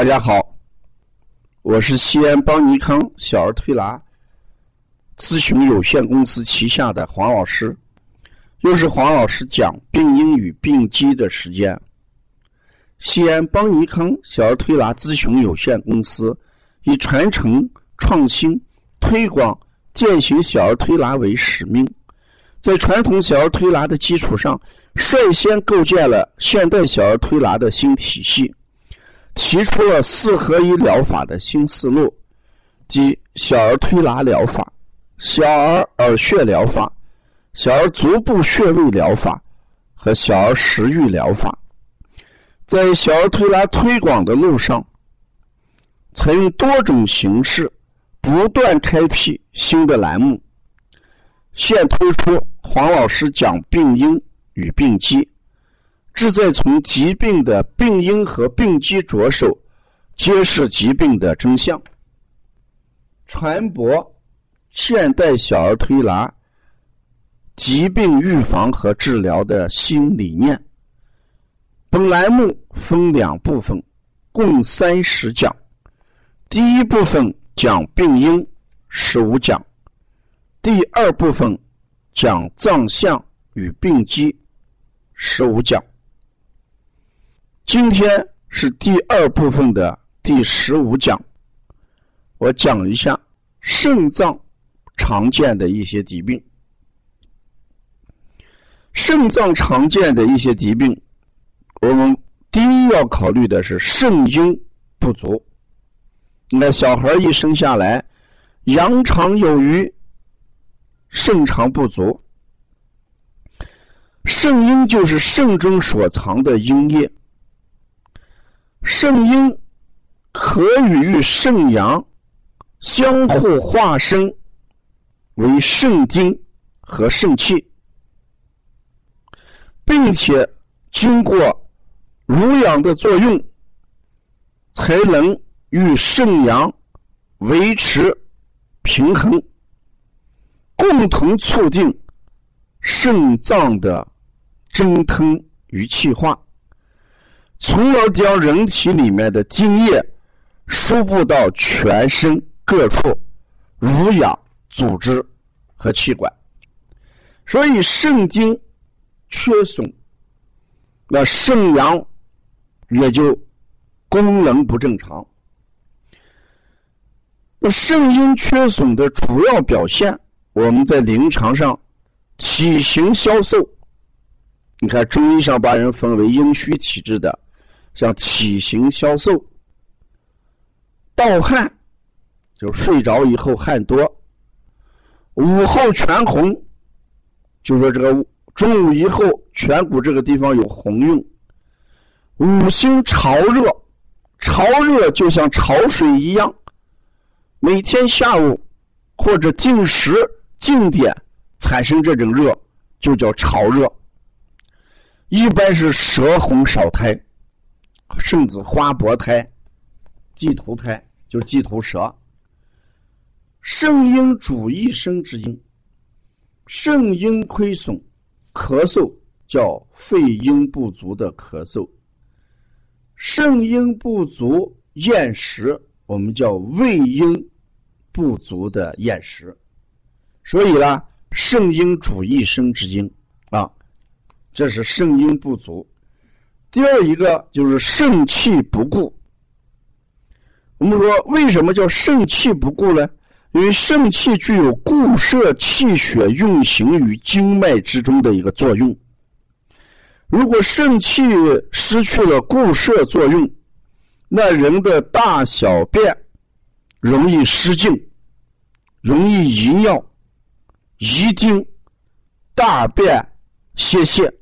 大家好，我是西安邦尼康小儿推拿咨询有限公司旗下的黄老师，又是黄老师讲病因与病机的时间。西安邦尼康小儿推拿咨询有限公司以传承、创新、推广、践行小儿推拿为使命，在传统小儿推拿的基础上，率先构建了现代小儿推拿的新体系。提出了四合一疗法的新思路，即小儿推拿疗法、小儿耳穴疗法、小儿足部穴位疗法和小儿食欲疗法。在小儿推拿推广的路上，采用多种形式，不断开辟新的栏目。现推出黄老师讲病因与病机。旨在从疾病的病因和病机着手，揭示疾病的真相，传播现代小儿推拿疾病预防和治疗的新理念。本栏目分两部分，共三十讲。第一部分讲病因，十五讲；第二部分讲脏象与病机，十五讲。今天是第二部分的第十五讲，我讲一下肾脏常见的一些疾病。肾脏常见的一些疾病，我们第一要考虑的是肾阴不足。那小孩一生下来，阳常有余，肾常不足。肾阴就是肾中所藏的阴液。肾阴可与肾阳相互化生为肾精和肾气，并且经过濡养的作用，才能与肾阳维持平衡，共同促进肾脏的蒸腾与气化。从而将人体里面的精液输布到全身各处，濡养组织和器官。所以肾精缺损，那肾阳也就功能不正常。那肾阴缺损的主要表现，我们在临床上体型消瘦。你看中医上把人分为阴虚体质的。像体型消瘦、盗汗，就睡着以后汗多；午后全红，就说这个中午以后颧骨这个地方有红晕；五心潮热，潮热就像潮水一样，每天下午或者进食进点产生这种热，就叫潮热。一般是舌红少苔。甚至花薄胎、鸡头胎，就是鸡头蛇。肾阴主一生之阴，肾阴亏损，咳嗽叫肺阴不足的咳嗽。肾阴不足厌食，我们叫胃阴不足的厌食。所以呢，肾阴主一生之阴啊，这是肾阴不足。第二一个就是肾气不固。我们说为什么叫肾气不固呢？因为肾气具有固摄气血运行于经脉之中的一个作用。如果肾气失去了固摄作用，那人的大小便容易失禁，容易遗尿、遗精、大便泄泻。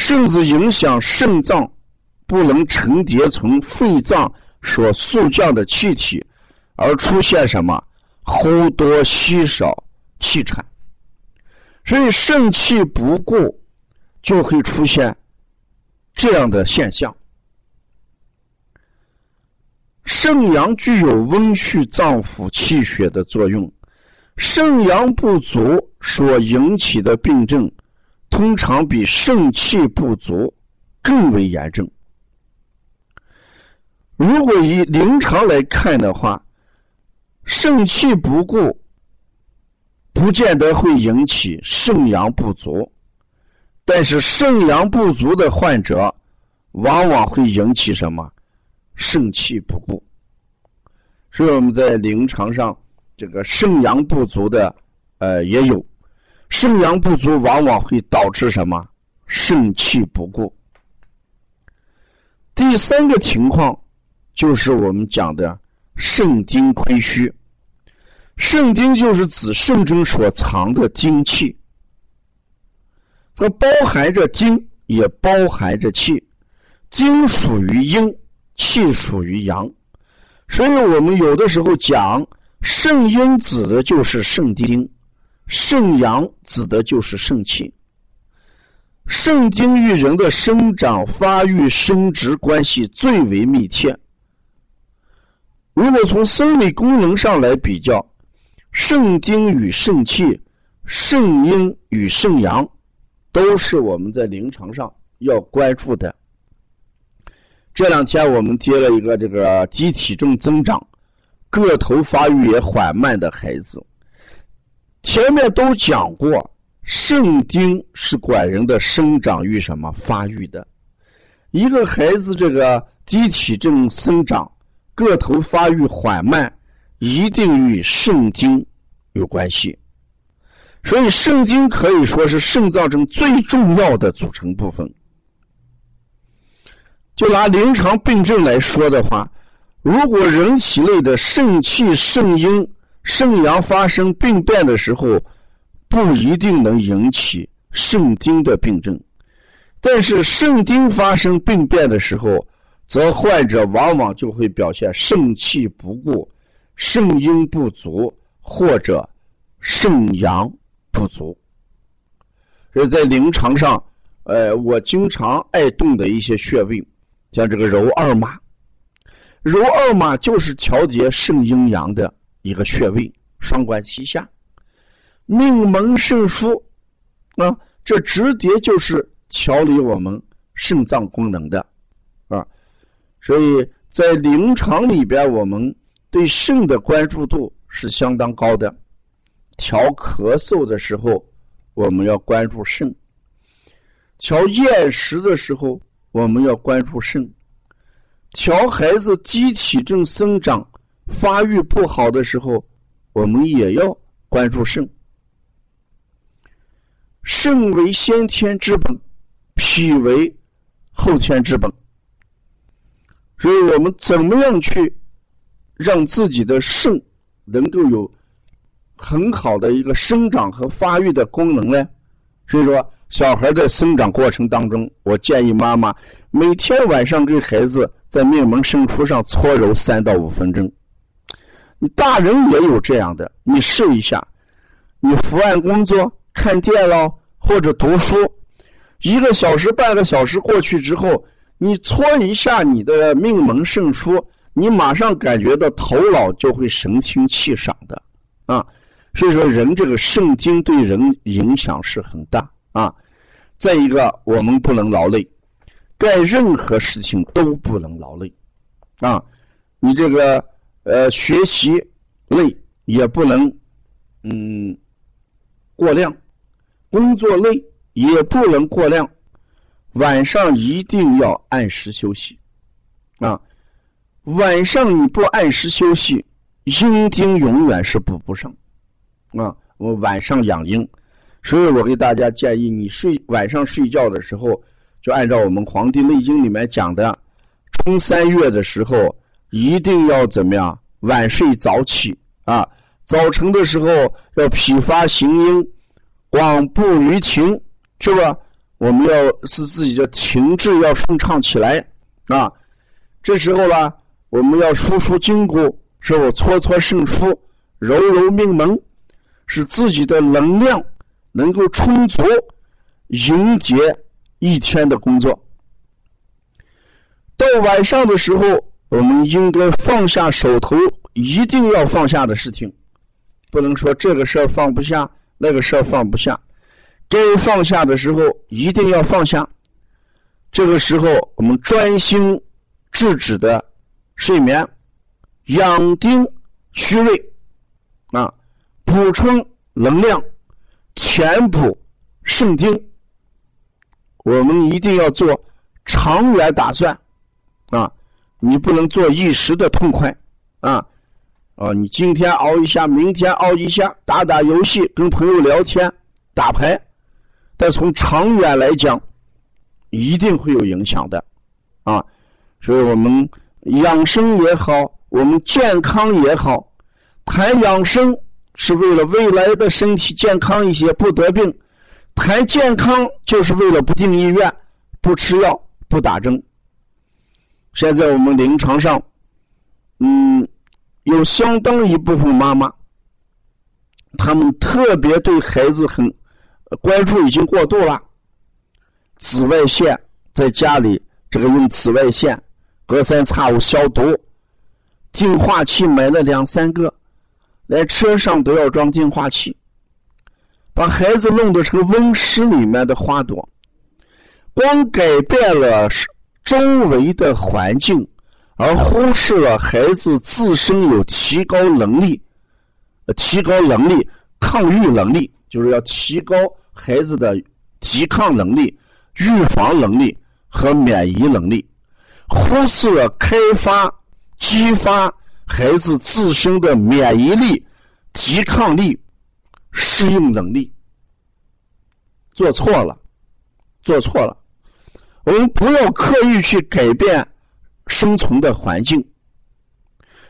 甚至影响肾脏不能承叠从肺脏所速降的气体，而出现什么呼多吸少、气喘。所以肾气不固，就会出现这样的现象。肾阳具有温煦脏腑气血的作用，肾阳不足所引起的病症。通常比肾气不足更为严重。如果以临床来看的话，肾气不固，不见得会引起肾阳不足，但是肾阳不足的患者，往往会引起什么？肾气不固。所以我们在临床上，这个肾阳不足的，呃，也有，肾阳不足往往会导致什么？肾气不固。第三个情况，就是我们讲的肾精亏虚。肾精就是指肾中所藏的精气，它包含着精，也包含着气。精属于阴，气属于阳。所以我们有的时候讲肾阴指的就是肾精，肾阳指的就是肾气。肾精与人的生长、发育、生殖关系最为密切。如果从生理功能上来比较，肾精与肾气、肾阴与肾阳，都是我们在临床上要关注的。这两天我们接了一个这个机体重增长、个头发育也缓慢的孩子。前面都讲过，肾精是管人的生长与什么发育的。一个孩子这个机体重生长、个头发育缓慢，一定与肾精有关系。所以，肾精可以说是肾脏中最重要的组成部分。就拿临床病症来说的话，如果人体内的肾气、肾阴、肾阳发生病变的时候，不一定能引起肾精的病症；但是肾精发生病变的时候，则患者往往就会表现肾气不固、肾阴不足或者肾阳不足。所以在临床上，呃，我经常爱动的一些穴位。像这个揉二马，揉二马就是调节肾阴阳的一个穴位，双关齐下。命门肾腧，啊，这直接就是调理我们肾脏功能的，啊，所以在临床里边，我们对肾的关注度是相当高的。调咳嗽的时候，我们要关注肾；调厌食的时候。我们要关注肾，调孩子机体正生长、发育不好的时候，我们也要关注肾。肾为先天之本，脾为后天之本。所以我们怎么样去让自己的肾能够有很好的一个生长和发育的功能呢？所以说。小孩在生长过程当中，我建议妈妈每天晚上给孩子在命门肾腧上搓揉三到五分钟。你大人也有这样的，你试一下。你伏案工作、看电脑或者读书，一个小时、半个小时过去之后，你搓一下你的命门肾腧，你马上感觉到头脑就会神清气爽的啊。所以说，人这个肾经对人影响是很大。啊，再一个，我们不能劳累，干任何事情都不能劳累，啊，你这个呃学习累也不能嗯过量，工作累也不能过量，晚上一定要按时休息，啊，晚上你不按时休息，阴精永远是补不上，啊，我晚上养阴。所以我给大家建议，你睡晚上睡觉的时候，就按照我们《黄帝内经》里面讲的，春三月的时候一定要怎么样？晚睡早起啊！早晨的时候要披发行阴，广步于庭，是吧？我们要使自己的情志要顺畅起来啊！这时候呢，我们要舒舒筋骨，是吧？搓搓肾腧，揉揉命门，使自己的能量。能够充足迎接一天的工作。到晚上的时候，我们应该放下手头一定要放下的事情，不能说这个事儿放不下，那个事儿放不下。该放下的时候一定要放下。这个时候，我们专心致志的睡眠，养精蓄锐，啊，补充能量，填补肾精。我们一定要做长远打算，啊，你不能做一时的痛快，啊，啊，你今天熬一下，明天熬一下，打打游戏，跟朋友聊天，打牌，但从长远来讲，一定会有影响的，啊，所以我们养生也好，我们健康也好，谈养生是为了未来的身体健康一些，不得病。谈健康就是为了不进医院、不吃药、不打针。现在我们临床上，嗯，有相当一部分妈妈，他们特别对孩子很关注，已经过度了。紫外线在家里，这个用紫外线隔三差五消毒，净化器买了两三个，连车上都要装净化器。把孩子弄得成温室里面的花朵，光改变了周围的环境，而忽视了孩子自身有提高能力、提高能力、抗御能力，就是要提高孩子的抵抗能力、预防能力和免疫能力，忽视了开发、激发孩子自身的免疫力、抵抗力。适应能力做错了，做错了。我们不要刻意去改变生存的环境，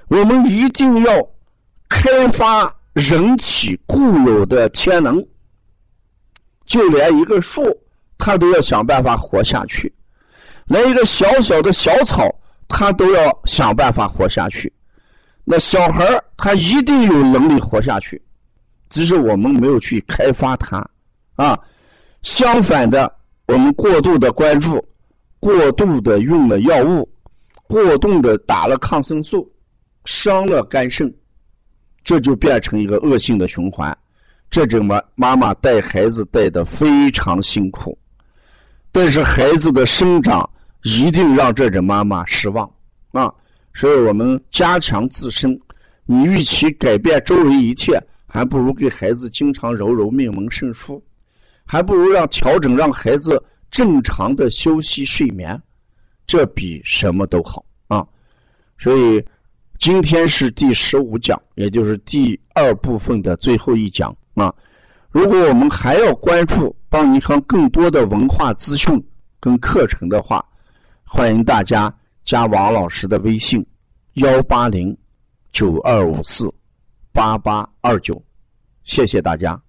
我们一定要开发人体固有的潜能。就连一个树，它都要想办法活下去；连一个小小的小草，它都要想办法活下去。那小孩他一定有能力活下去。只是我们没有去开发它，啊，相反的，我们过度的关注，过度的用了药物，过度的打了抗生素，伤了肝肾，这就变成一个恶性的循环。这种妈妈妈带孩子带的非常辛苦，但是孩子的生长一定让这种妈妈失望啊！所以我们加强自身，你与其改变周围一切。还不如给孩子经常揉揉命门肾腧，还不如让调整让孩子正常的休息睡眠，这比什么都好啊！所以今天是第十五讲，也就是第二部分的最后一讲啊。如果我们还要关注帮你看更多的文化资讯跟课程的话，欢迎大家加王老师的微信：幺八零九二五四。八八二九，谢谢大家。